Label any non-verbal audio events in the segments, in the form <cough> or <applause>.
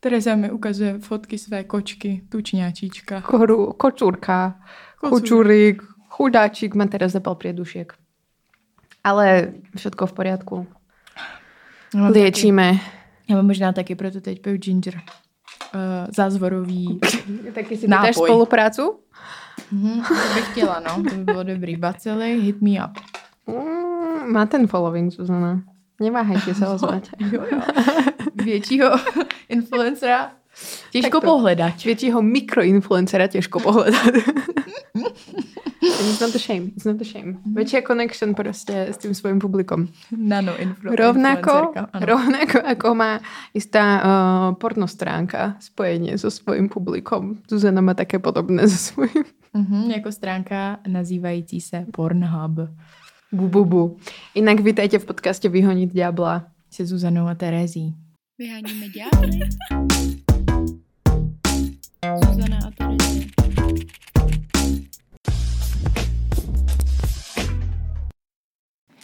Tereza mi ukazuje fotky své kočky, tučňáčíčka. Koru, kočurka, Kocúr. kučurík, chudáčik, má teraz zapal priedušiek. Ale všetko v poriadku. Taky, Liečíme. já mám možná taky, proto teď piju ginger. Uh, zázvorový. <laughs> Taky si Nápoj. dáš spoluprácu? Mhm, to bych chtěla, no. To by bylo dobrý. Bacily, hit me up. Mm, má ten following, Zuzana. Neváhajte se <laughs> ozvať. Jo, jo. Většího <laughs> influencera těžko to- pohledat. Většího mikroinfluencera těžko pohledat. It's not a shame, it's not a shame. Väčšia connection prostě s tým svojím publikom. Nano Rovnako, rovnako ako má istá uh, pornostránka spojenie so svojím publikom. Zuzana má také podobné so svojím. Mhm, jako stránka nazývající se Pornhub Bu, bu, bu. Inak vítajte v podcaste Vyhoniť diabla. se Zuzanou a Terezí. Vyháníme ďábly. Zuzana a Terezie.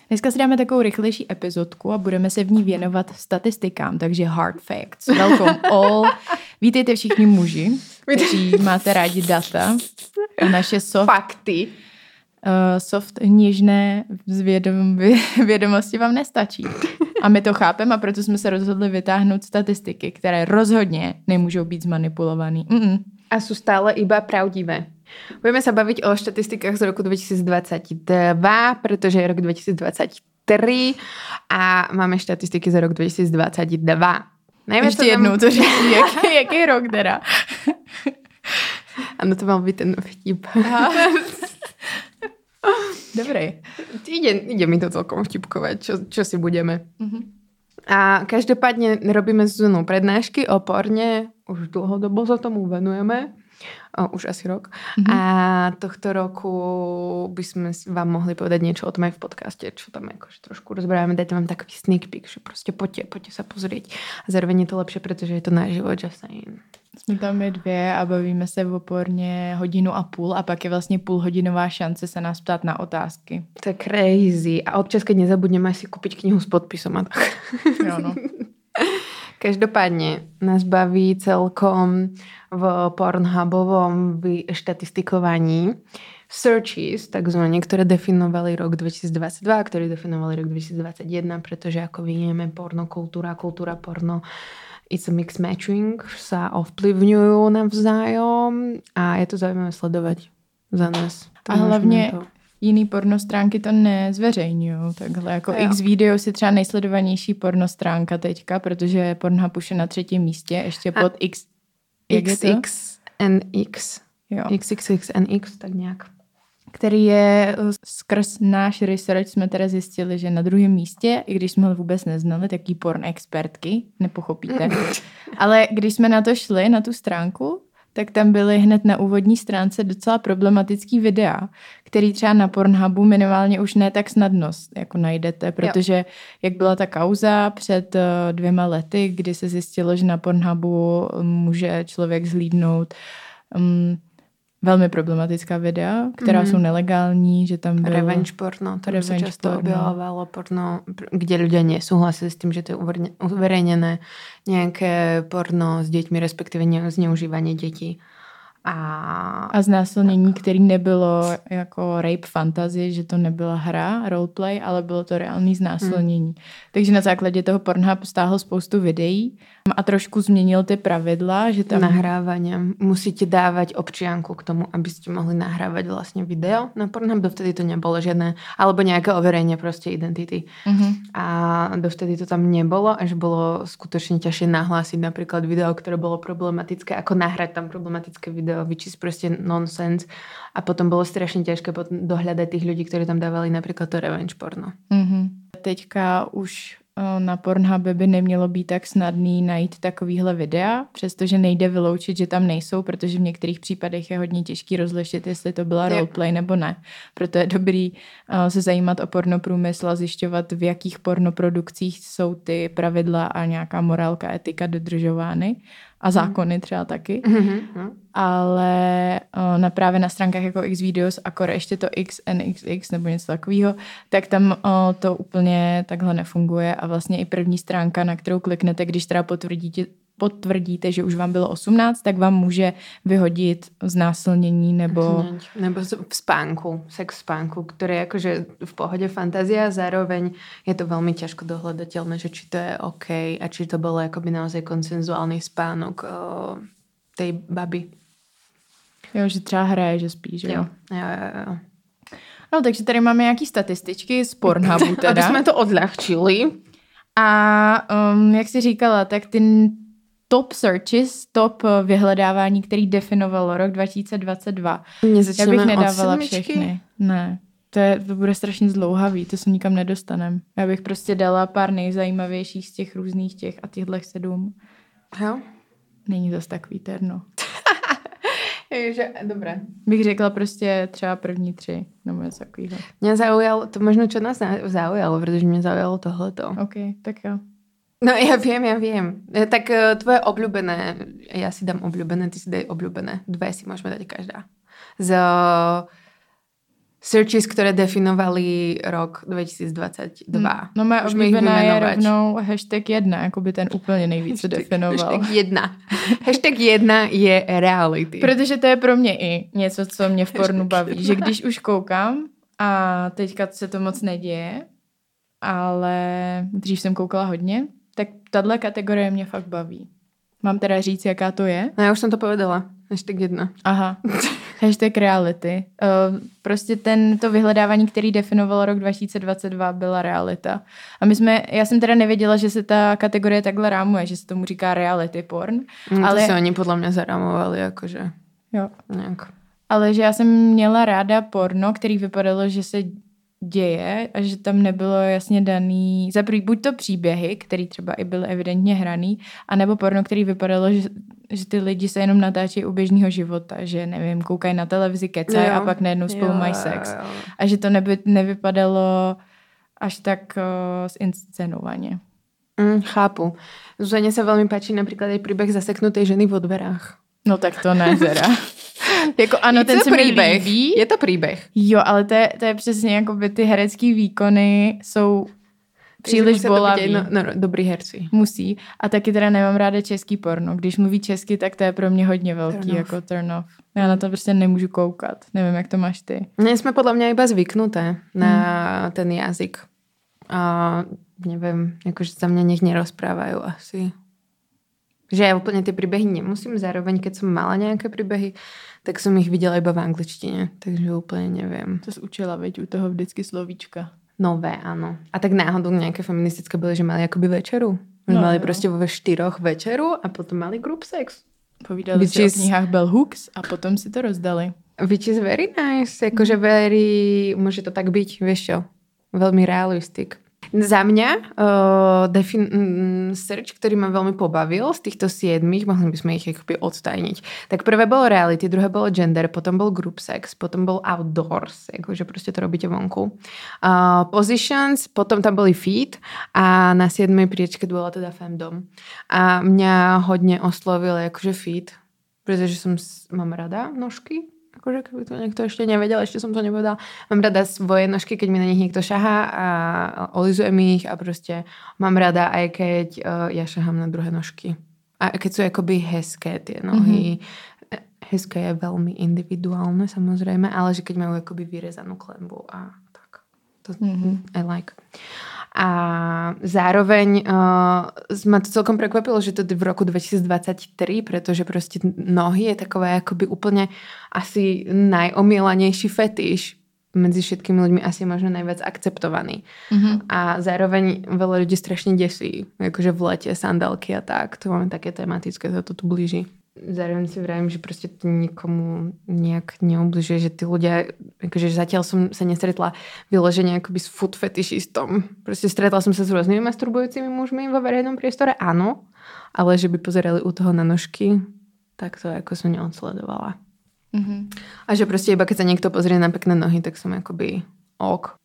Dneska si dáme takovou rychlejší epizodku a budeme se v ní věnovat statistikám, takže hard facts. Welcome all. <laughs> Vítejte všichni muži, kteří máte rádi data a naše soft, Fakty. uh, soft něžné zvědom, vě- <laughs> vědomosti vám nestačí. A my to chápeme a proto jsme se rozhodli vytáhnout statistiky, které rozhodně nemůžou být zmanipulované. A sú stále iba pravdivé. Budeme sa baviť o štatistikách z roku 2022, pretože je rok 2023 a máme štatistiky za rok 2022. Najmä Ještě jednou to říct, jaký, jaký rok teda. <laughs> Ano, to mal byť ten vtip. <laughs> Dobrý. Ide, ide mi to celkom vtipkovať, čo, čo si budeme. Mhm. A každopádne robíme s Zunou prednášky o porne, už dlhodobo sa tomu venujeme, o, už asi rok. Mhm. A tohto roku by sme vám mohli povedať niečo o tom aj v podcaste, čo tam akože trošku rozberávame, dať vám takový sneak peek, že proste poďte, poďte sa pozrieť. A zároveň je to lepšie, pretože je to naživo, just saying. Jsme tam my dvě a bavíme se oporně hodinu a půl a pak je vlastně půlhodinová šance se nás ptát na otázky. To je crazy. A občas, keď nezabudneme si kúpiť knihu s podpisom a tak. Jo, no. <laughs> Každopádne nás baví celkom v Pornhubovom štatistikovaní searches, takzvané, ktoré definovali rok 2022, ktoré definovali rok 2021, pretože ako vieme, pornokultúra, kultúra porno it's a mixed matching, sa ovplyvňujú navzájom a je to zaujímavé sledovať za nás. To A hlavně to- jiný pornostránky to nezveřejňují. Takhle jako Jo. X video si třeba nejsledovanější pornostránka teďka, protože Pornhub už je na třetím místě, ještě A- pod X. Jak je to? XXNX. Jo. XXXNX, tak nějak. který je eh, skrz náš research jsme teda zjistili, že na druhém místě, i když jsme ho vůbec neznali, taký porn expertky, nepochopíte. <laughs> Ale když jsme na to šli, na tu stránku, tak tam byly hned na úvodní stránce docela problematický videa, který třeba na Pornhubu minimálně už ne tak snadno jako najdete, protože jak byla ta kauza před eh, dvěma lety, kdy se zjistilo, že na Pornhubu může člověk zhlídnout um, velmi problematická videa, která Mhm. jsou nelegální, že tam bylo... Revenge porno, to sa často porno. objavovalo porno, kde ľudia nesúhlasili s tým, že to je uverejnené nejaké porno s deťmi, respektíve ne- zneužívanie detí. A, A znásilnění, který nebylo jako rape fantasy, že to nebyla hra, roleplay, ale bylo to reálný znásilnění. Takže na základě toho Pornhub stáhl spoustu videí a trošku změnil ty pravidla, že tam... nahrávania. Musíte dávať občianku k tomu, aby ste mohli nahrávať vlastne video. Na Pornhub dovtedy to nebolo žiadne, alebo nejaké overenie proste identity. Mhm. A dovtedy to tam nebolo, až bolo skutočne ťažšie nahlásiť napríklad video, ktoré bolo problematické, ako nahrať tam problematické video, which is proste nonsense. A potom bolo strašne ťažké potom dohľadať tých ľudí, ktorí tam dávali napríklad to revenge porno. Mhm. Teďka už na Pornhubě by nemělo být tak snadný najít takovýhle videa, přestože nejde vyloučit, že tam nejsou, protože v některých případech je hodně těžký rozlišit, jestli to byla roleplay nebo ne. Proto je dobrý eh, se zajímat o pornoprůmysl a zjišťovat, v jakých pornoprodukcích jsou ty pravidla a nějaká morálka, etika dodržovány a zákony třeba taky. Mm-hmm. ale uh, na právě na stránkách jako Xvideos, akor ještě to XNXX nebo něco takového, tak tam uh, to úplně takhle nefunguje a vlastně i první stránka, na kterou kliknete, když teda potvrdíte, potvrdíte, že už vám bylo 18, tak vám může vyhodit znásilnění nebo... Nebo v spánku, sex v spánku, ktorý je akože v pohode fantázia a zároveň je to veľmi ťažko dohľadateľné, že či to je OK a či to bolo akoby naozaj konsenzuálny spánok o, tej baby. Jo, že třeba hraje, že spí, že jo. Jo, jo, jo. No, takže tady máme nějaký statističky z Pornhubu <laughs> Aby teda. sme to odľahčili. A um, jak jsi říkala, tak ty top searches, top eh, vyhledávání, který definovalo rok 2022. Já Nezačneme bych nedávala všechny. Ne, to, je, to bude strašně zdlouhavý, to se nikam nedostanem. Já bych prostě dala pár nejzajímavějších z těch různých těch a těchto sedm. Jo. Není zas takový terno. <laughs> Že, dobré. Bych řekla prostě třeba první tři, nebo něco takového. Mňa zaujalo, to možno čo nás za- zaujalo, protože mě zaujalo tohleto. OK, tak jo. No ja viem, ja viem. E, Tak e, tvoje obľúbené, ja si dám obľúbené, ty si daj obľúbené. Dve si môžeme dať každá. Z e, searches, ktoré definovali rok 2022. No moje Můžeme oblíbená je rovnou hashtag jedna, jako by ten úplně nejvíce definoval. Hashtag jedna. Hashtag jedna je reality. Protože to je pro mě i něco, co mě v pornu Hashtag baví. jedna. Že když už koukám a teďka se to moc neděje, ale dřív jsem koukala hodně, tak tahle kategorie mě fakt baví. Mám teda říct, jaká to je? No ja už som to povedala. Hashtag jedna. Aha. <laughs> Hashtag reality. Uh, prostě ten, to vyhledávání, který definovalo rok 2022, byla realita. A my jsme, já jsem teda nevěděla, že se ta kategorie takhle rámuje, že se tomu říká reality porn. No, to Ale- si oni podľa mňa zaramovali, akože Jo. nejak. Ale že já jsem měla ráda porno, který vypadalo, že se děje a že tam nebylo jasně daný, za prvý buď to příběhy, který třeba i byly evidentně hraný, anebo porno, který vypadalo, že, že ty lidi se jenom natáčí u běžného života, že nevím, koukají na televizi, kecají a pak najednou spolu mají sex. jo. A že to neby, nevypadalo až tak uh, zinscenovaně. Mm, chápu. Zuzane sa veľmi páči napríklad aj príbeh zaseknutej ženy v dverách. No tak to ne, Zera. <laughs> jako ano, Je ten to se mi príbeh. líbí. Je to príbeh. Jo, ale to je, to je přesně jako by ty herecký výkony jsou příliš bolavý. No, no, dobrý herci. Musí. A taky teda nemám ráda český porno. Když mluví česky, tak to je pro mě hodně velký Turn off. jako turn off. Já na to prostě nemůžu koukat. Nevím, jak to máš ty. Nie sme podľa mňa iba zvyknuté na ten jazyk. A neviem, akože za mňa nech nerozprávajú asi. Že ja úplne tie príbehy nemusím, zároveň keď som mala nejaké príbehy, tak som ich videla iba v angličtine, takže úplne neviem. To jsi učila, veď, u toho vždycky slovíčka. Nové, áno. A tak náhodou nejaké feministické boli, že mali akoby večeru. No, mali jo. proste vo štyroch večeru a potom mali group sex. Povídali Which si o is- knihách Bell Hooks a potom si to rozdali. Which is very nice. Akože very, môže to tak byť, vieš čo. Veľmi realistic. Za mňa uh, defin- search, ktorý ma veľmi pobavil z týchto siedmých, mohli by sme ich akoby odtajniť. Tak prvé bolo reality, druhé bolo gender, potom bol group sex, potom bol outdoors, akože proste to robíte vonku. Uh, positions, potom tam boli feet a na siedmej priečke bola teda femdom. A mňa hodne oslovil akože feet, pretože som, mám rada nožky, akože keby to niekto ešte nevedel, ešte som to nepovedala. Mám rada svoje nožky, keď mi na nich niekto šahá a olizujem ich a proste mám rada aj keď uh, ja šahám na druhé nožky. A keď sú akoby hezké tie nohy, mm-hmm. hezké je veľmi individuálne samozrejme, ale že keď majú akoby vyrezanú klembu a. To mm-hmm. I like. A zároveň uh, ma to celkom prekvapilo, že to je v roku 2023, pretože proste nohy je takové akoby úplne asi najomielanejší fetiš medzi všetkými ľuďmi asi je možno najviac akceptovaný. Mhm. A zároveň veľa ľudí strašne desí, akože v lete sandálky a tak. To máme také tematické, to tu blíži. Zároveň si vravím, že proste to nikomu nejak neobližuje, že tí ľudia, akože zatiaľ som sa nestretla vyloženie akoby s food fetišistom. Proste stretla som sa s rôznymi masturbujúcimi mužmi vo verejnom priestore, áno, ale že by pozerali u toho na nožky, tak to ako som neodsledovala. Mhm. A že proste iba keď sa niekto pozrie na pekné nohy, tak som akoby ok.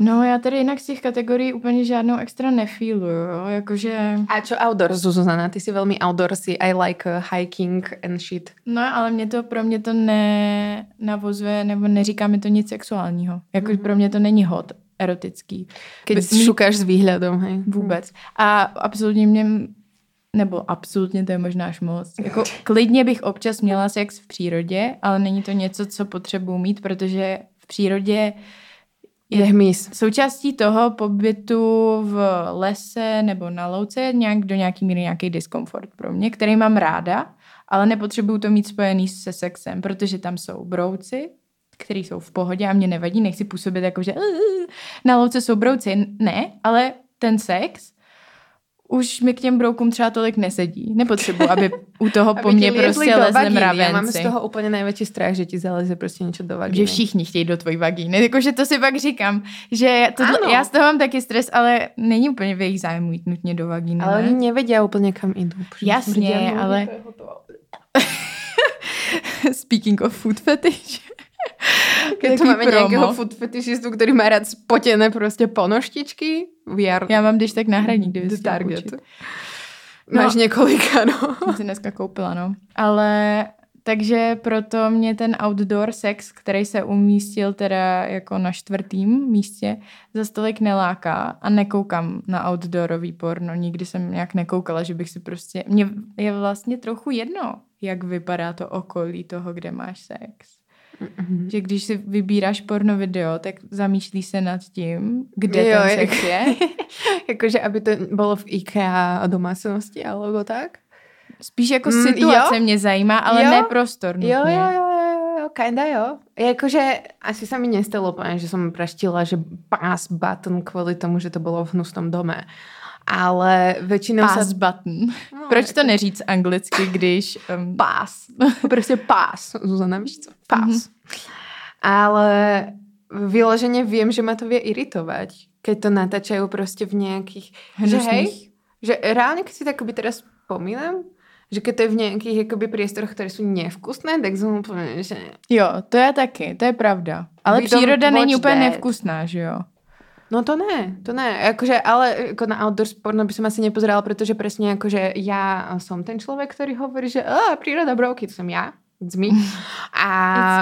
No já tady jinak z těch kategorií úplně žádnou extra nefíluju, jo? jakože... A čo outdoor, Zuzana? Ty si veľmi outdoorsy. I like uh, hiking and shit. No ale mě to, pro mě to ne navozuje, nebo neříká mi to nic sexuálního. Jako mm-hmm. pro mě to není hot, erotický. Keď By- šukáš s výhľadom, hej. Vůbec. A absolutně mě nebo absolutně to je možná až moc. Jako <laughs> klidně bych občas měla sex v přírodě, ale není to něco, co potřebuji mít, protože v přírodě Je hmyz. součástí toho pobytu v lese nebo na louce je nějak do nějaký míry nějaký diskomfort pro mě, který mám ráda, ale nepotřebuju to mít spojený se sexem, protože tam jsou brouci, který jsou v pohodě a mě nevadí, nechci působit jako, že "Uh, na louce jsou brouci. Ne, ale ten sex už mi k těm broukům třeba tolik nesedí. Nepotřebuji, aby u <laughs> toho po mně prostě vagíny. mravenci. Já mám z toho úplně největší strach, že ti zaleze prostě něco do vagíny. Že všichni chtějí do tvojí vagíny. Jakože to si pak říkám, že Ano. já z toho mám taky stres, ale není úplně v jejich zájmu jít nutně do vagíny. Ale ne? oni nevedia úplně kam protože Jasně, ale- to. <laughs> Speaking of food fetish. <laughs> Keď tu máme promo. nějakého food fetišistu, který má rád spotěné prostě ponoštičky, are Já mám když tak náhradník, kdyby the target. půjčit. Máš No. několika, no. <laughs> Jsem si dneska koupila, no. Ale takže proto mě ten outdoor sex, který se umístil teda jako na čtvrtým místě, za stolik neláká a nekoukám na outdoorový porno. Nikdy jsem nějak nekoukala, že bych si prostě... Mně je vlastně trochu jedno, jak vypadá to okolí toho, kde máš sex. Mhm. Že když si vybíráš porno video, tak zamýšlíš se nad tím, kde Jo, ten sex je. <laughs> Jakože, aby to bylo v IKEA domácnosti, alebo tak? Spíš jako Mm, situace jo. mě zajímá, ale Jo. ne prostor nutně. Jo, jo, jo, jo, jo, kinda jo. Jakože asi sa mi nestalo že som praštila, že pás button kvôli tomu, že to bolo v hnusnom dome. Ale väčšinou Pass sa... button. No, Proč to neříct anglicky, když... Um, Pás. <laughs> Proste pás. Zuzana, víš co? Pás. Ale vyložene viem, že ma to vie iritovať, keď to natáčajú proste v nejakých... Že hej, že reálne, keď si to akoby teraz spomínam, že keď to je v nejakých akoby priestoroch, ktoré sú nevkusné, tak som úplne, že... Jo, to je taky, to je pravda. Ale We příroda není úplně that. nevkusná, že jo? No to ne, to ne. Akože, ale ako na outdoor porno by som asi nepozerala, pretože presne akože ja som ten človek, ktorý hovorí, že "Á, príroda brovky, to som ja. It's me. <laughs> A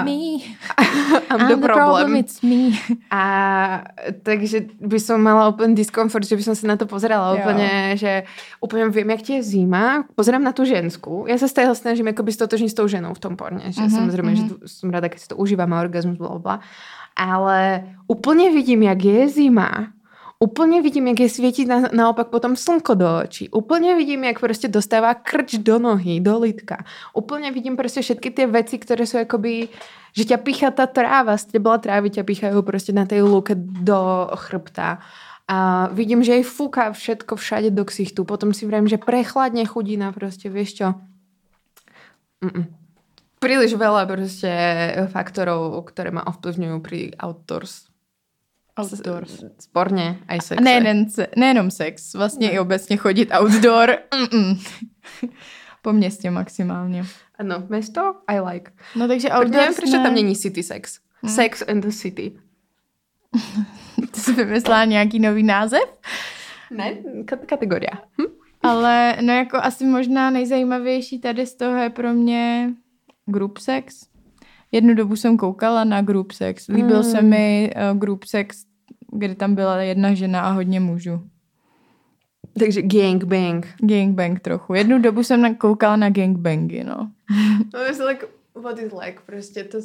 It's me. <laughs> I'm, the, problem. it's me. <laughs> A takže by som mala úplne diskomfort, že by som sa na to pozerala Jo. úplne, že úplne viem, jak ti je zima, pozerám na tú žensku, ja sa stále snažím akoby stotožniť s tou ženou v tom porne, že Mhm, samozrejme, že mhm. tu, som rada, keď si to užívam a orgazmus, bla, bla, bla. Ale úplne vidím, jak je zima, Úplne vidím, jak je svieti na, naopak potom slnko do očí. Úplne vidím, jak prostě dostává krč do nohy, do lidka. Úplne vidím prostě všetky ty veci, ktoré sú akoby, že ťa pícha tá tráva, stebla trávy ťa píchajú prostě na tej lúke do chrbta. A vidím, že jej fúka všetko všade do ksichtu. Potom si vrajím, že prechladne chudina prostě, vieš čo? Mm-mm. Príliš veľa prostě faktorov, ktoré ma ovplyvňujú pri outdoors. Outdoors. Sporně, aj sexe. A nejen, se- nejenom sex, vlastně i obecně chodit outdoor. <laughs> Po městě maximálně. Ano, město I like. No takže Tak nevím, outdoors proč ne. tam není city sex. Sex and the city. <laughs> Ty jsi vymyslela nějaký nový název? Ne, K- kategoria. Hm? Ale no jako asi možná nejzajímavější tady z toho je pro mě group sex. Jednu dobu jsem koukala na group sex. Líbil Mm. se mi uh, group sex, kde tam byla jedna žena a hodně mužů. Takže gangbang. Gangbang trochu. Jednu dobu jsem na- koukala na gangbangy, no. No it's like, what is like, prostě to,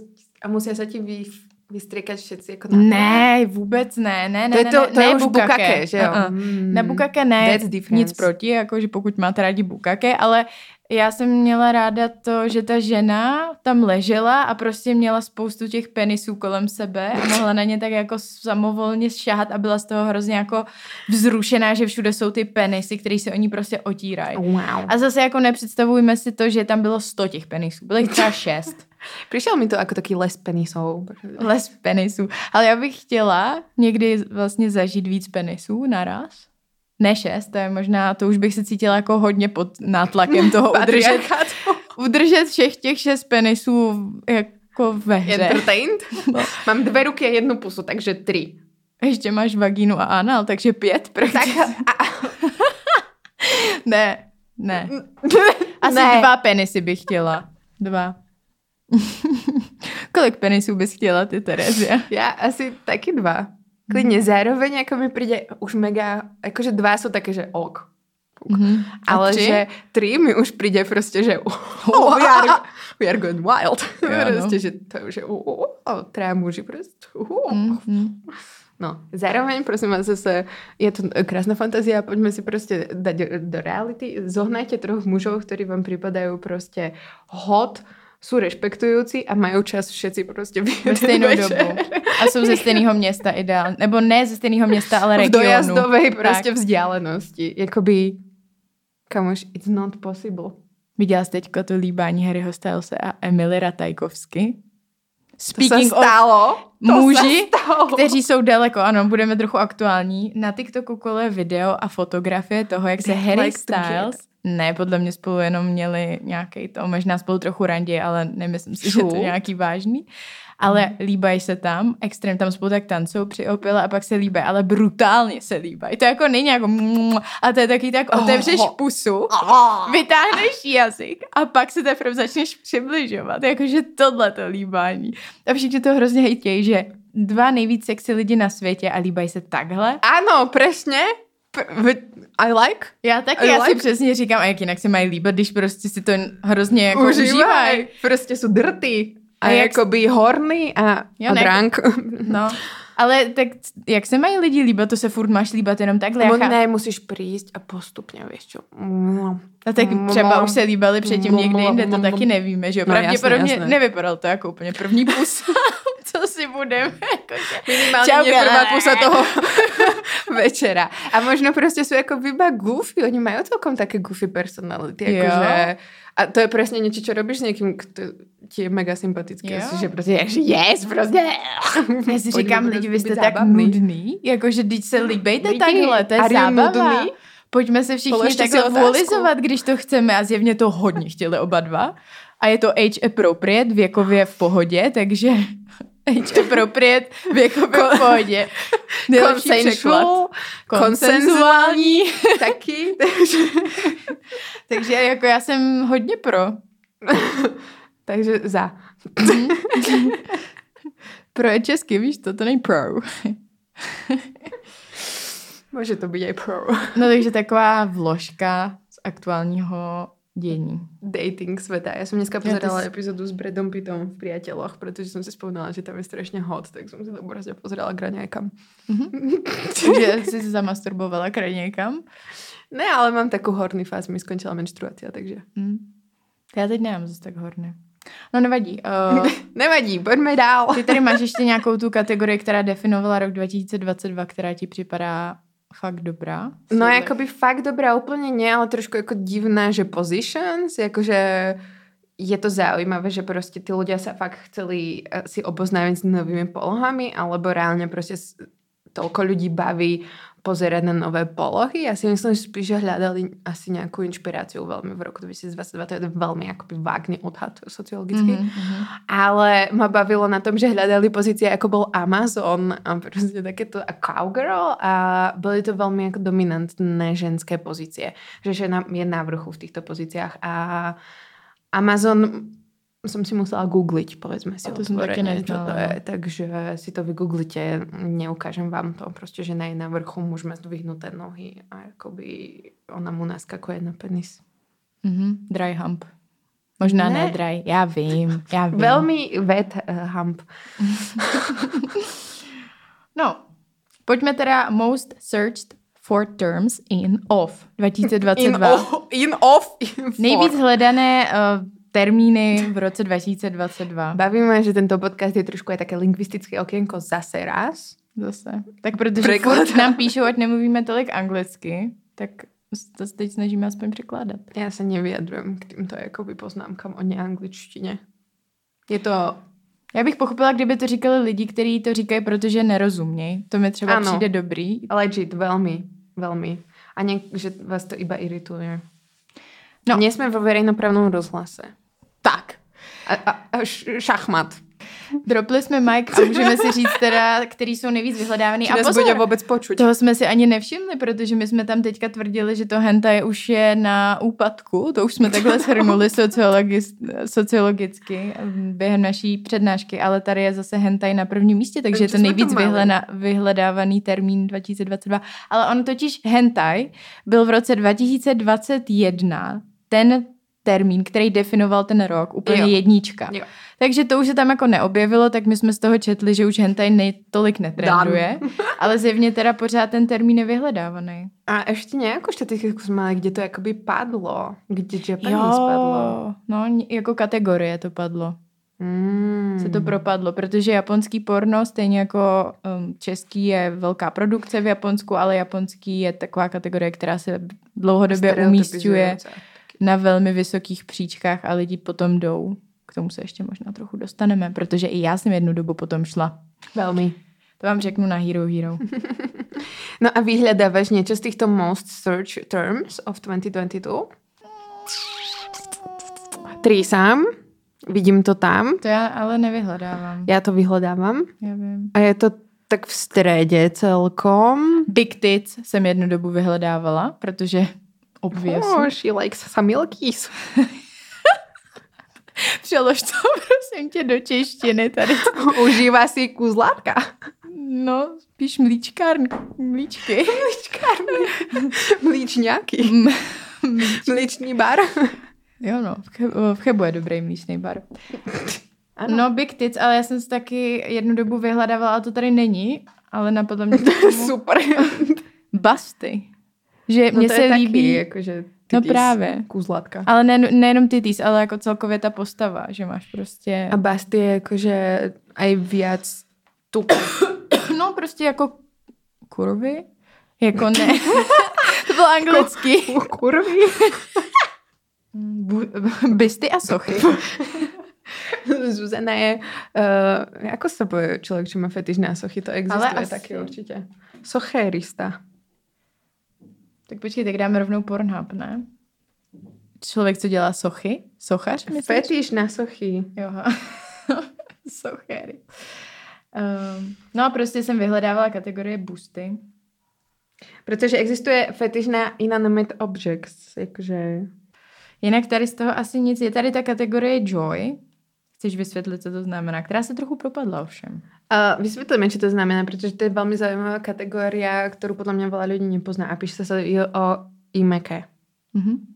a musí se ti vy, vystriekať všetci jako na Ne, vůbec ne, ne, ne, To je ne, to- ne, to je ne už bukake, že jo? Uh-uh. Mm. Na bukake ne, nic proti, jakože pokud máte rádi bukake, ale já jsem měla ráda to, že ta žena tam ležela a prostě měla spoustu těch penisů kolem sebe a mohla na ně tak jako samovolně šahat a byla z toho hrozně jako vzrušená, že všude jsou ty penisy, které se oni prostě otírají. Wow. A zase jako nepředstavujme si to, že tam bylo 100 těch penisů, bylo jich třeba 6. Přišel mi to jako taký les penisov. Les penisů. Ale já bych chtěla někdy vlastně zažít víc penisů naraz. Ne šest, to je možná, to už bych se cítila jako hodně pod nátlakem toho <laughs> udržet, udržet všech těch šest penisů jako ve hře. Entertained. <laughs> No. Mám dvě ruky a jednu pusu, takže tři. Ještě máš vagínu a anal, takže pět Tak, a, <laughs> Ne, ne. Asi Ne. dva penisy bych chtěla. Dva. <laughs> Kolik penisů bys chtěla ty, Terezia? <laughs> Já asi taky dva. Klidně zároveň, jako mi přijde už mega, jakože dva jsou také, že ok. Mhm. A Ale tři? že tri mi už príde proste, že <laughs> oh, we, are, we are going wild. Jo, no. proste, že to je, že oh, oh, traja muži proste. Oh. Mhm. No, zároveň, prosím vás, zase je to krásna fantázia, poďme si proste dať do, reality. Zohnajte troch mužov, ktorí vám pripadajú proste hot, sú rešpektujúci a majú čas všetci proste v Ve stejnou večer. dobu. A jsou ze stejného města ideálně. Nebo ne ze stejného města, ale v regionu. dojazdovej proste Tak. vzdialenosti. Jakoby, kamož, it's not possible. Viděla jsi teďka to líbání Harryho Stylese a Emily Ratajkovsky? To Speaking sa of stalo. To muži, sa stalo. kteří jsou daleko, ano, budeme trochu aktuální. Na TikToku koluje video a fotografie toho, jak se Harry like. Styles, ne, podle mě spolu jenom měli nějaký to, možná spolu trochu randě, ale nemyslím si, že to je nějaký vážný. Ale líbají se tam, extrém tam spolu tak tancou při opile a pak se líbají, ale brutálně se líbají. To jako není jako mm, a to je taky tak, otevřeš pusu, vytáhneš jazyk a pak se teprve začneš přibližovat. Jakože tohle to líbání. A všichni to hrozně hejtějí, že dva nejvíc sexy lidi na světě a líbají se takhle. Áno, presne. I like. Já taky, I já si like- přesně říkám, a jak jinak se mají líbat, když prostě si to hrozně jako užívají. Užívaj. Proste sú dirty. A A, jak- jakoby horny a, Jo, a drunk. <laughs> No, ale tak jak se mají lidi líbat, to se furt máš líbat jenom takhle. Chá- ne, musíš prísť a postupne, vieš čo. A tak třeba už se líbali předtím někde jinde, to taky nevíme, že jo? No, Pravděpodobně jasně. nevypadalo to jako úplně první pus. <laughs> Co si budeme? <laughs> Jakože... Minimálne Čau, Gala. pusa toho <laughs> <laughs> večera. A možno proste sú ako iba goofy. Oni majú celkom také goofy personality. Jo. Akože, a to je presne niečo, čo robíš s niekým, kto ti je mega sympatický. Jo. Že proste, že yes, proste. Já si říkám, lidi, vy jste tak nudný, jakože když se líbejte Lidi, takhle, to je zábava. nudný? Pojďme se všichni Položte takhle volizovat, když to chceme a zjevně to hodně chtěli oba dva. A je to age appropriate, věkově v pohodě, takže age appropriate, věkově v pohodě. <laughs> Consensual, Konsenzuální. <laughs> taky. Takže, Takže jako já jsem hodně pro. <laughs> takže za. Pro je česky, víš to, to není pro. Môže to byť aj pro. No takže taková vložka z aktuálního dění. Dating sveta. Ja som dneska pozerala s- epizódu s Bradom Pittom v Priateľoch, pretože som si spomínala, že tam je strašne hot, tak som si to proste pozerala graňajkam. Takže jsi se zamasturbovala kraj někam. Ne, ale mám takú horný fáz, mi skončila menštruácia, takže... Hm. Já teď nemám zase tak horny. No nevadí. Uh, <laughs> Nevadí, poďme dál. ty tady máš ještě nějakou tu kategorii, která definovala rok 2022, která ti připadá fakt dobrá. No akoby fakt dobrá, úplne nie, ale trošku ako divná, že positions, akože je to zaujímavé, že proste tí ľudia sa fakt chceli eh, si oboznámiť s novými polohami, alebo reálne proste s- toľko ľudí baví pozerať na nové polohy. Ja si myslím, že spíš, že hľadali asi nejakú inšpiráciu veľmi v roku 2022. To je veľmi akoby vágný odhad sociologický. Mm-hmm. Ale ma bavilo na tom, že hľadali pozície, ako bol Amazon a proste takéto a Cowgirl a boli to veľmi ako dominantné ženské pozície. Že žena je na vrchu v týchto pozíciách a Amazon som si musela googliť, povedzme si To som taky neznala, to je. Takže si to vygooglite, neukážem vám to. Proste žena je na vrchu, muž má zdvihnuté nohy a akoby ona mu naskakuje na penis. Mm-hmm. Dry hump. Možná ne. Ne. dry, já vím, já vím. Veľmi wet uh, hump. <laughs> No, pojďme teda most searched for terms in off 2022. In, off, in off, in Nejvíc hledané uh, termíny v roce 2022. Baví ma, že tento podcast je trošku aj také lingvistické okienko zase raz. Zase. Tak protože furt nám píšou, ať nemluvíme tolik anglicky, tak to se teď snažíme aspoň překládat. Ja sa nevyjadrujem k týmto akoby poznámkam o neangličtine. Je to... Já bych pochopila, kdyby to říkali lidi, kteří to říkají, protože nerozumějí. To mi třeba Ano. přijde dobrý. Legit, veľmi, veľmi. A nie, že vás to iba irituje. No. No. Nie sme vo verejnoprávnom rozhlase. A, a, šachmat. Dropli jsme Mike a můžeme si říct teda, který jsou nejvíc vyhledávaný. Či A pozor, vůbec počuť. toho jsme si ani nevšimli, protože my jsme tam teďka tvrdili, že to hentai už je na úpadku. To už jsme takhle shrnuli sociologi- sociologicky během naší přednášky, ale tady je zase hentai na prvním místě, takže je to nejvíc vyhlena, vyhledávaný termín 2022. Ale on totiž hentai byl v roce 2021 ten termín, který definoval ten rok, úplně Jo. jednička. Jo. Takže to už se tam jako neobjevilo, tak my jsme z toho četli, že už hentai nej, tolik netrenduje, <laughs> ale zjevně teda pořád ten termín je vyhledávaný. A ještě nějakou štatistiku jsme mali, kde to jakoby padlo. Kde Japanese padlo. no jako kategorie to padlo. Mm. Se to propadlo, protože japonský porno, stejně jako um, český je velká produkce v Japonsku, ale japonský je taková kategorie, která se dlouhodobě umístuje Stereotypizujúca. Na velmi vysokých příčkách a lidi potom jdou. K tomu se ještě možná trochu dostaneme, protože i já jsem jednu dobu potom šla. Velmi. To vám řeknu na Hero Hero. <laughs> No a vyhľadávaš niečo z týchto most search terms of 2022? Trísam. Vidím to tam. To já ale nevyhledávám. Já to vyhledávám. Já vím. A je to tak v strede celkom. Big Tits jsem jednu dobu vyhledávala, protože obvěsně. Oh, she likes some milkies. <laughs> Přelož to <laughs> prosím tě do češtiny tady. <laughs> Užívá si kuzlátka. No, spíš mlíčkárn, mlíčky. Mlíčňáky. Mm, Mlíčný bar. jo no, v, Che- v Chebu je dobrý mlíčný bar. Ano. No, Big Tits, ale já jsem si taky jednu dobu vyhledávala, a to tady není, ale napadlo mě to Super. Basty. Že No mně to se je taky, líbí, jakože no právě, Kuzlátka. ale ne, nejenom titís, ale jako celkově ta postava, že máš prostě... A Basti je jakože aj viac tuku. <coughs> No prostě jako kurvy. Jako ne. <coughs> to bylo anglicky. Kurvy. <coughs> Bu- Bysty a sochy. Zuzana je, uh, jako se člověk, čo má fetiš na sochy, to existuje Ale asi- taky určitě. Sochérista. Tak počkej, tak dáme rovnou Pornhub, ne? Člověk, co dělá sochy? Sochař, myslíš? Fetiš na sochy. Jo. <laughs> Sochéry. Um, no a prostě jsem vyhledávala kategorie busty. Protože existuje fetiš na inanimate objects, jakože... Jinak tady z toho asi nic. Je tady ta kategorie joy. Chceš vysvětlit, co to znamená? Která se trochu propadla ovšem. Uh, vysvětlíme, čo to znamená, protože to je velmi zajímavá kategoria, kterou podle mě veľa lidí nepozná a píše se o imeke. Mhm.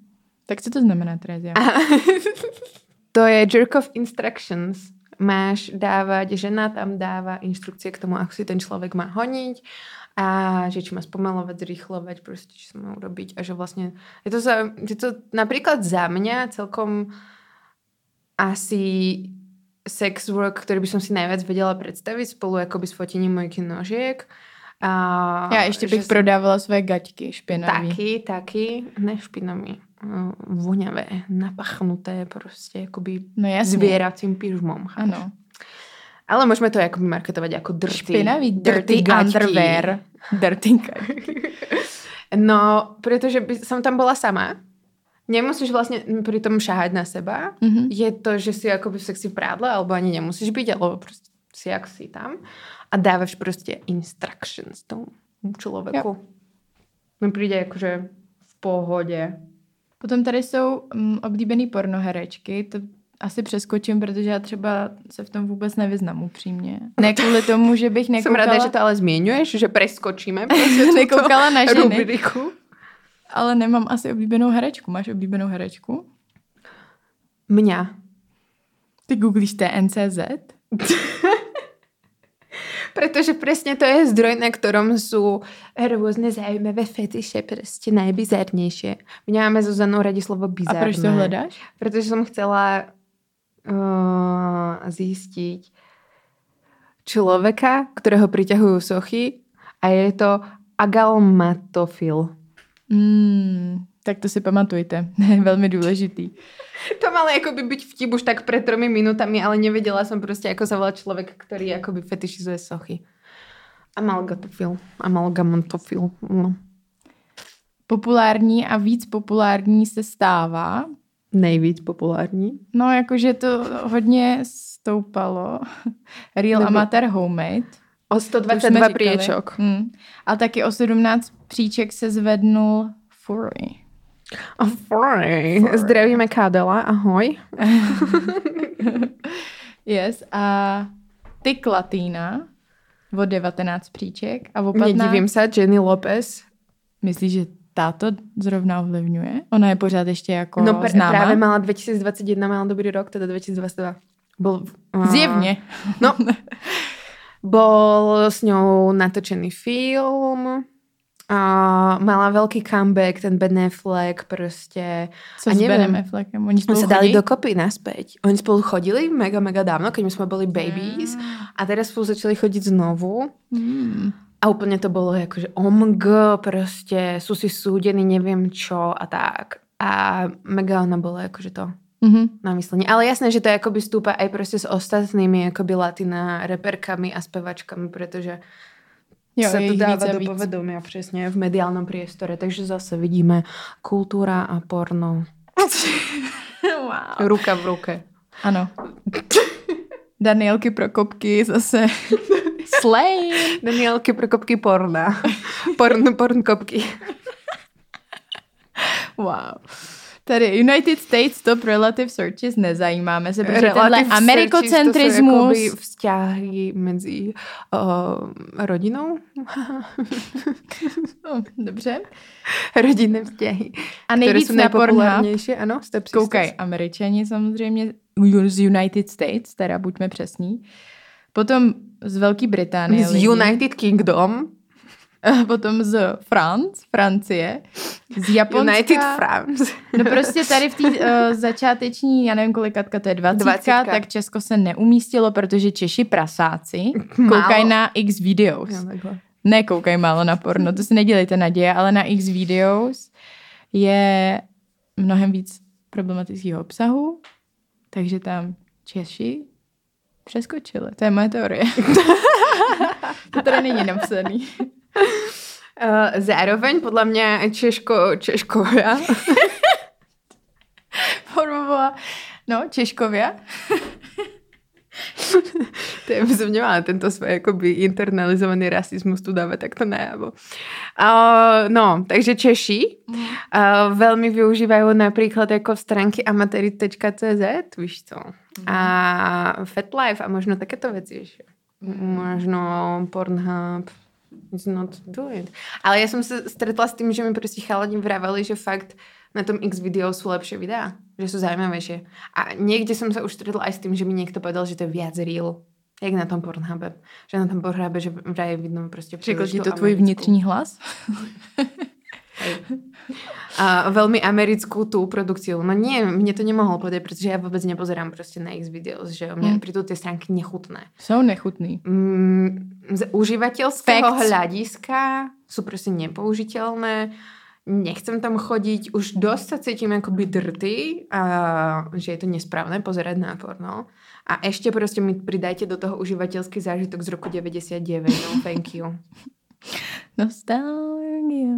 Tak co to znamená, Terezia? <laughs> To je jerk of instructions. Máš dávať, žena tam dáva inštrukcie k tomu, ako si ten človek má honiť a že či má spomalovať, zrýchlovať, proste, či má urobiť a že vlastne je to, za, je to napríklad za mňa celkom asi sex work, ktorý by som si najviac vedela predstaviť spolu akoby s fotením mojich nožiek. A Já ještě bych prodávala své gaťky špinavý. Taky, taky, ne špinavý, eh, voňavé, napachnuté prostě jakoby No jasně. zvieracím pyžmom. Ano. Ale můžeme to jakoby marketovať jako dirty. Špinavý dirty, gaťky. underwear. Dirty gaťky. <laughs> No, protože by som tam bola sama. Nemusíš vlastne pri tom šahať na seba. Mhm. Je to, že si akoby v sexy prádle, alebo ani nemusíš byť, alebo prostě si jak si tam. A dávaš prostě instructions tomu človeku. Mi príde akože v pohode. Potom tady jsou um, oblíbený pornoherečky, to asi přeskočím, protože já třeba se v tom vůbec nevyznám upřímně. Ne kvůli tomu, že bych <laughs> nekoukala, rada, že to ale zmieňuješ, že preskočíme <laughs> prostě nekoukala na ženy, rubriku. Ale nemám asi oblíbenou herečku. Máš oblíbenou herečku? Mňa. Ty googlíš TNCZ? <laughs> Pretože presne to je zdroj, na ktorom sú rôzne zaujímavé fetiše, proste najbizarnejšie. Mňa máme Zuzanu radi slovo A bizarné. proč to hledáš? Pretože som chcela uh, zistiť človeka, ktorého priťahujú sochy a je to agalmatofil. Mm, tak to si pamatujte. <laughs> Je velmi důležitý. To malo akoby byť vtip už tak pred tromi minutami, ale nevedela som proste, ako sa volá človek, ktorý akoby fetišizuje sochy. Amalgatofil. Amalgamantofil. No. Populární a víc populární se stává nejvíc populární. No, jakože to hodně stoupalo. <laughs> Real Nebo- Amateur Homemade. O To už jsme 122 říkali. priečok. Hmm. A taky o 17 příček se zvednul Fury. Oh, Fury. Zdravíme Kádela, ahoj. <laughs> yes, a Tyk Latina o 19 příček a o 15... Nedivím se, Jenny Lopez. Myslíš, že táto zrovna ovlivňuje? Ona je pořád ještě jako No pr- známa? právě mala 2021, mala dobrý rok, teda 2022. Bol, uh, Zjevně. No, <laughs> bol s ňou natočený film, a mala veľký comeback, ten Ben Affleck prostě. Co a s. Benem Affleckem? Oni spolu sa dali chodí? dokopy naspäť. Oni spolu chodili mega, mega dávno, keď my sme boli babies. A teraz spolu začali chodiť znovu. Hmm. A úplne to bolo ako, že OMG, proste sú si súdení, neviem čo a tak. A mega ona bola akože to Mhm. na myslenie. Ale jasné, že to akoby stúpa aj proste s ostatnými akoby latina reperkami a spevačkami, pretože Jo, sa je to víc a do víc. povedomia presne v mediálnom priestore. Takže zase vidíme kultúra a porno. <laughs> wow. Ruka v ruke. Ano. Danielky Prokopky zase <laughs> slay. Danielky Prokopky porna. Porn, porn kopky. Wow. Tady United States Top Relative Searches nezajímáme se, protože tenhle Relative searches, amerikocentrismus... To sú akoby vzťahy medzi uh, rodinou. <laughs> No, dobře. Rodinné vzťahy. A nejvíc sú na Pornhub najpopulárnejšie. Ano, Step Sisters. koukaj američani samozřejmě z United States, teda buďme přesní. Potom z Velké Británie Z lidi. United Kingdom. <laughs> Potom z France, Francie, z Japonska. United France. No prostě tady v té uh, začáteční, já nevím kolikatka to je, dvacítka, Dvacítka. tak Česko se neumístilo, protože Češi prasáci koukají na X videos. Takhle. Nekoukaj málo na porno, to si nedělejte naděje, ale na X videos je mnohem víc problematického obsahu, takže tam Češi přeskočili. To je moje teorie. <laughs> to tady není napsaný. Uh, zároveň podľa mňa Češko, Češkovia <laughs> Formovala, no, Češkovia. to je, nemala tento svoj akoby internalizovaný rasizmus tu dávať takto najavo. Uh, no, takže Češi uh, veľmi využívajú napríklad ako stránky amatery.cz, víš co? A FetLife a možno takéto veci ešte. Možno Pornhub. It's not do it. Ale ja som sa stretla s tým, že mi proste chalani vravali, že fakt na tom X video sú lepšie videá. Že sú zaujímavejšie. A niekde som sa už stretla aj s tým, že mi niekto povedal, že to je viac real. Jak na tom Pornhube. Že na tom Pornhube, že vraj vidno proste Řekl ti to tvůj vnitřní hlas? <laughs> a veľmi americkú tú produkciu. No nie, mne to nemohol povedať, pretože ja vôbec nepozerám proste na X videos, že Hmm. hmm. prídu tie stránky nechutné. Jsou nechutný. Mm, z užívateľského Facts. hľadiska sú proste nepoužiteľné. Nechcem tam chodiť. Už dosť sa cítim akoby drty a že je to nesprávne pozerať na porno. A ešte proste mi pridajte do toho užívateľský zážitok z roku 99. No, thank you. <laughs> Nostalgia.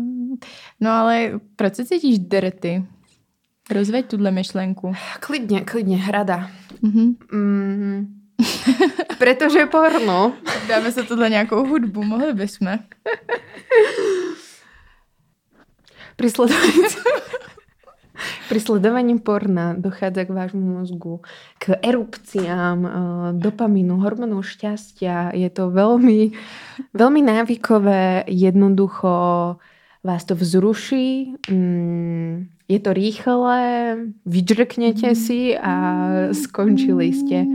No ale proč se cítíš dirty? Rozveď tuhle myšlenku. Klidne, klidne, hrada. Mhm. Mm, <laughs> pretože porno. Dáme se tohle nějakou hudbu, mohli bychom. Pri sledovaní, <laughs> <laughs> pri sledovaní porna dochádza k vášmu mozgu, k erupciám eh, dopamínu, hormónu šťastia. Je to veľmi, veľmi návykové, jednoducho vás to vzruší, mm, je to rýchle, vydžrknete si a skončili ste.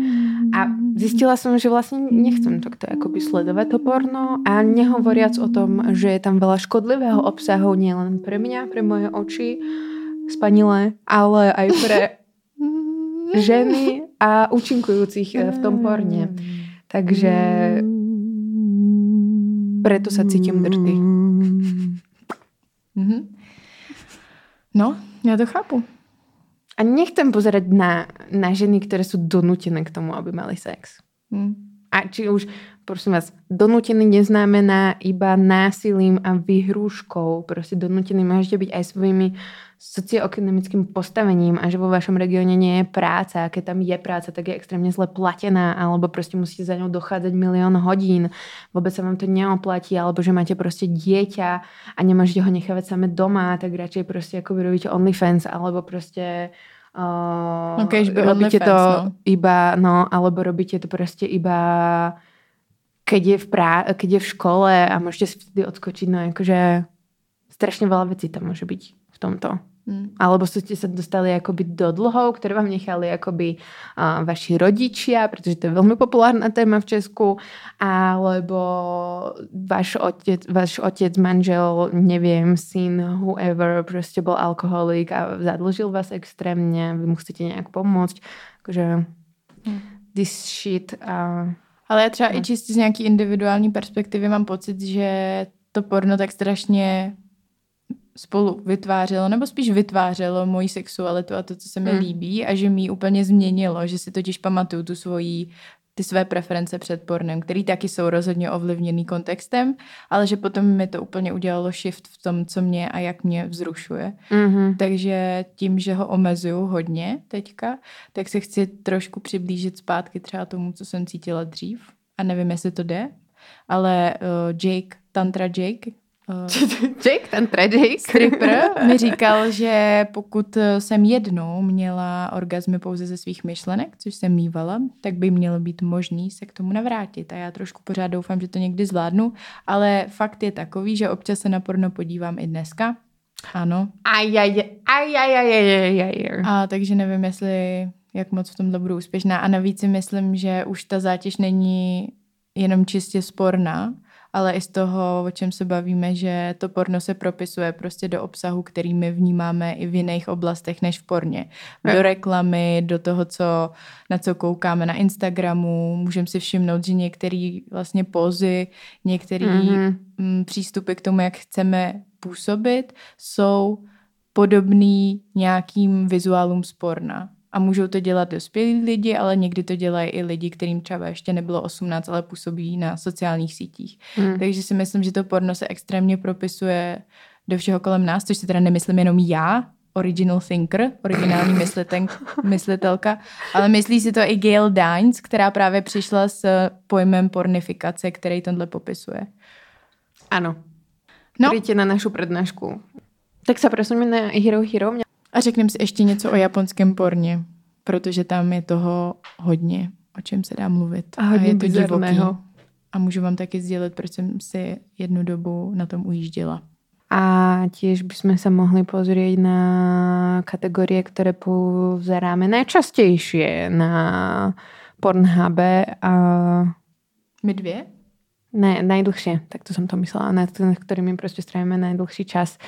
A zistila som, že vlastne nechcem takto akoby sledovať to porno a nehovoriac o tom, že je tam veľa škodlivého obsahu nielen pre mňa, pre moje oči spanilé, ale aj pre <laughs> ženy a účinkujúcich eh, v tom porne. Takže preto sa cítim drty. Mhm. No, já to chápu. A nechcem pozerať na, na ženy, ktoré sú donútené k tomu, aby mali sex. Hm. A či už, prosím vás, donútený neznamená iba násilím a vyhrúškou. Proste donútený môžete byť aj svojimi socioekonomickým postavením a že vo vašom regióne nie je práca a keď tam je práca, tak je extrémne zle platená alebo prostě musíte za ňou dochádzať milión hodín, vôbec sa vám to neoplatí alebo že máte prostě dieťa a nemôžete ho nechávať samé doma, tak radšej prostě ako robíte OnlyFans alebo prostě Uh, No, robíte to OnlyFans, no. iba, no, alebo robíte to prostě iba keď je v, prá- keď je v škole a môžete si vtedy odskočiť, no akože strašne veľa vecí tam môže byť v tomto. Hmm. Alebo ste sa dostali akoby do dlhov, ktoré vám nechali akoby uh, vaši rodičia, pretože to je veľmi populárna téma v Česku, alebo váš otec, váš otec, manžel, neviem, syn, whoever, proste bol alkoholik a zadlžil vás extrémne, vy mu chcete nejak pomôcť. Akože this shit a Ale já třeba No. i čistě z nějaký individuální perspektivy mám pocit, že to porno tak strašně spolu vytvářelo, nebo spíš vytvářelo moji sexualitu a to, co se mi Mm. líbí a že mi úplně změnilo, že si totiž pamatuju tu svoji ty své preference před pornem, který taky jsou rozhodně ovlivněný kontextem, ale že potom mi to úplně udělalo shift v tom, co mě a jak mě vzrušuje. mm-hmm. Takže tím, že ho omezuju hodně teďka, tak se chci trošku přiblížit zpátky třeba tomu, co jsem cítila dřív. A nevím, jestli to jde, ale uh, Jake, Tantra Jake, Jake, ten Jake. stripper, mi říkal, že pokud eh, jsem jednou měla orgazmy pouze ze svých myšlenek, což jsem mývala, tak by mělo být možný se k tomu navrátit. A já trošku pořád doufám, že to někdy zvládnu, ale fakt je takový, že občas se na porno podívám i dneska. Ano, Aj, aj, aj, aj, aj, aj, aj, aj. A takže nevím, jestli jak moc v tomhle budu úspěšná. A navíc si myslím, že už ta zátěž není jenom čistě sporná, ale i z toho, o čem se bavíme, že to porno se propisuje prostě do obsahu, který my vnímáme i v jiných oblastech než v porně. Do Jo. reklamy, do toho, co, na co koukáme na Instagramu. Můžeme si všimnout, že některé vlastně pozy, některé Mhm. mm, přístupy k tomu, jak chceme působit, jsou podobný nějakým vizuálům z porna. A můžou to dělat dospělí lidi, ale někdy to dělají i lidi, kterým třeba ještě nebylo 18, ale působí na sociálních sítích. Mm. Takže si myslím, že to porno se extrémně propisuje do všeho kolem nás, což si teda nemyslím jenom já, original thinker, originální mysliten, <laughs> myslitelka, ale myslí si to i Gail Dines, která právě přišla s pojmem pornifikace, který tenhle popisuje. Áno. No. Príďte na našu prednášku. Tak sa presuneme na Hero Hero. Mňa... A řekneme si ještě něco o japonském porně, protože tam je toho hodně, o čem se dá mluvit. A hodně je to divoký. A můžu vám taky sdělit, proč jsem si jednu dobu na tom ujížděla. A tiež by sme sa mohli pozrieť na kategórie, ktoré pozeráme najčastejšie na Pornhube a My dvě? Ne, najdlhšie, tak to som to myslela, nad ktorými proste strávime najdlhší čas.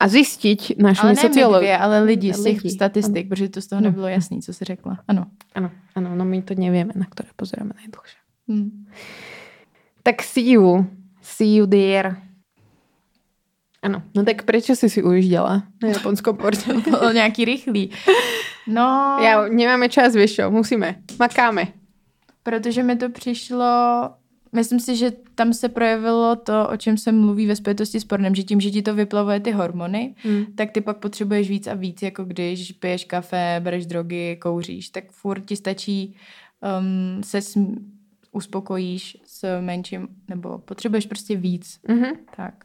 A zistiť Ale našimi dvě, ale lidi z těch statistik, protože to z toho No. nebylo jasný, co jsi řekla. Ano. Áno, áno, no my to nevieme, na ktoré pozeráme najdlhšie. Hm. Tak see you. See you there. Áno, no tak prečo si si ujížděla na japonskom porte? Bylo <laughs> nějaký rychlý. No, Ja, nemáme čas, vieš čo, musíme. Makáme. protože mi to přišlo, myslím si, že tam se projevilo to, o čem se mluví ve spojitosti s pornem, že tím, že ti to vyplavuje ty hormony, Hmm. tak ty pak potřebuješ víc a víc, jako když piješ kafe, bereš drogy, kouříš, tak furt ti stačí um, se sm- uspokojíš s menším, nebo potřebuješ prostě víc. Mhm. Tak.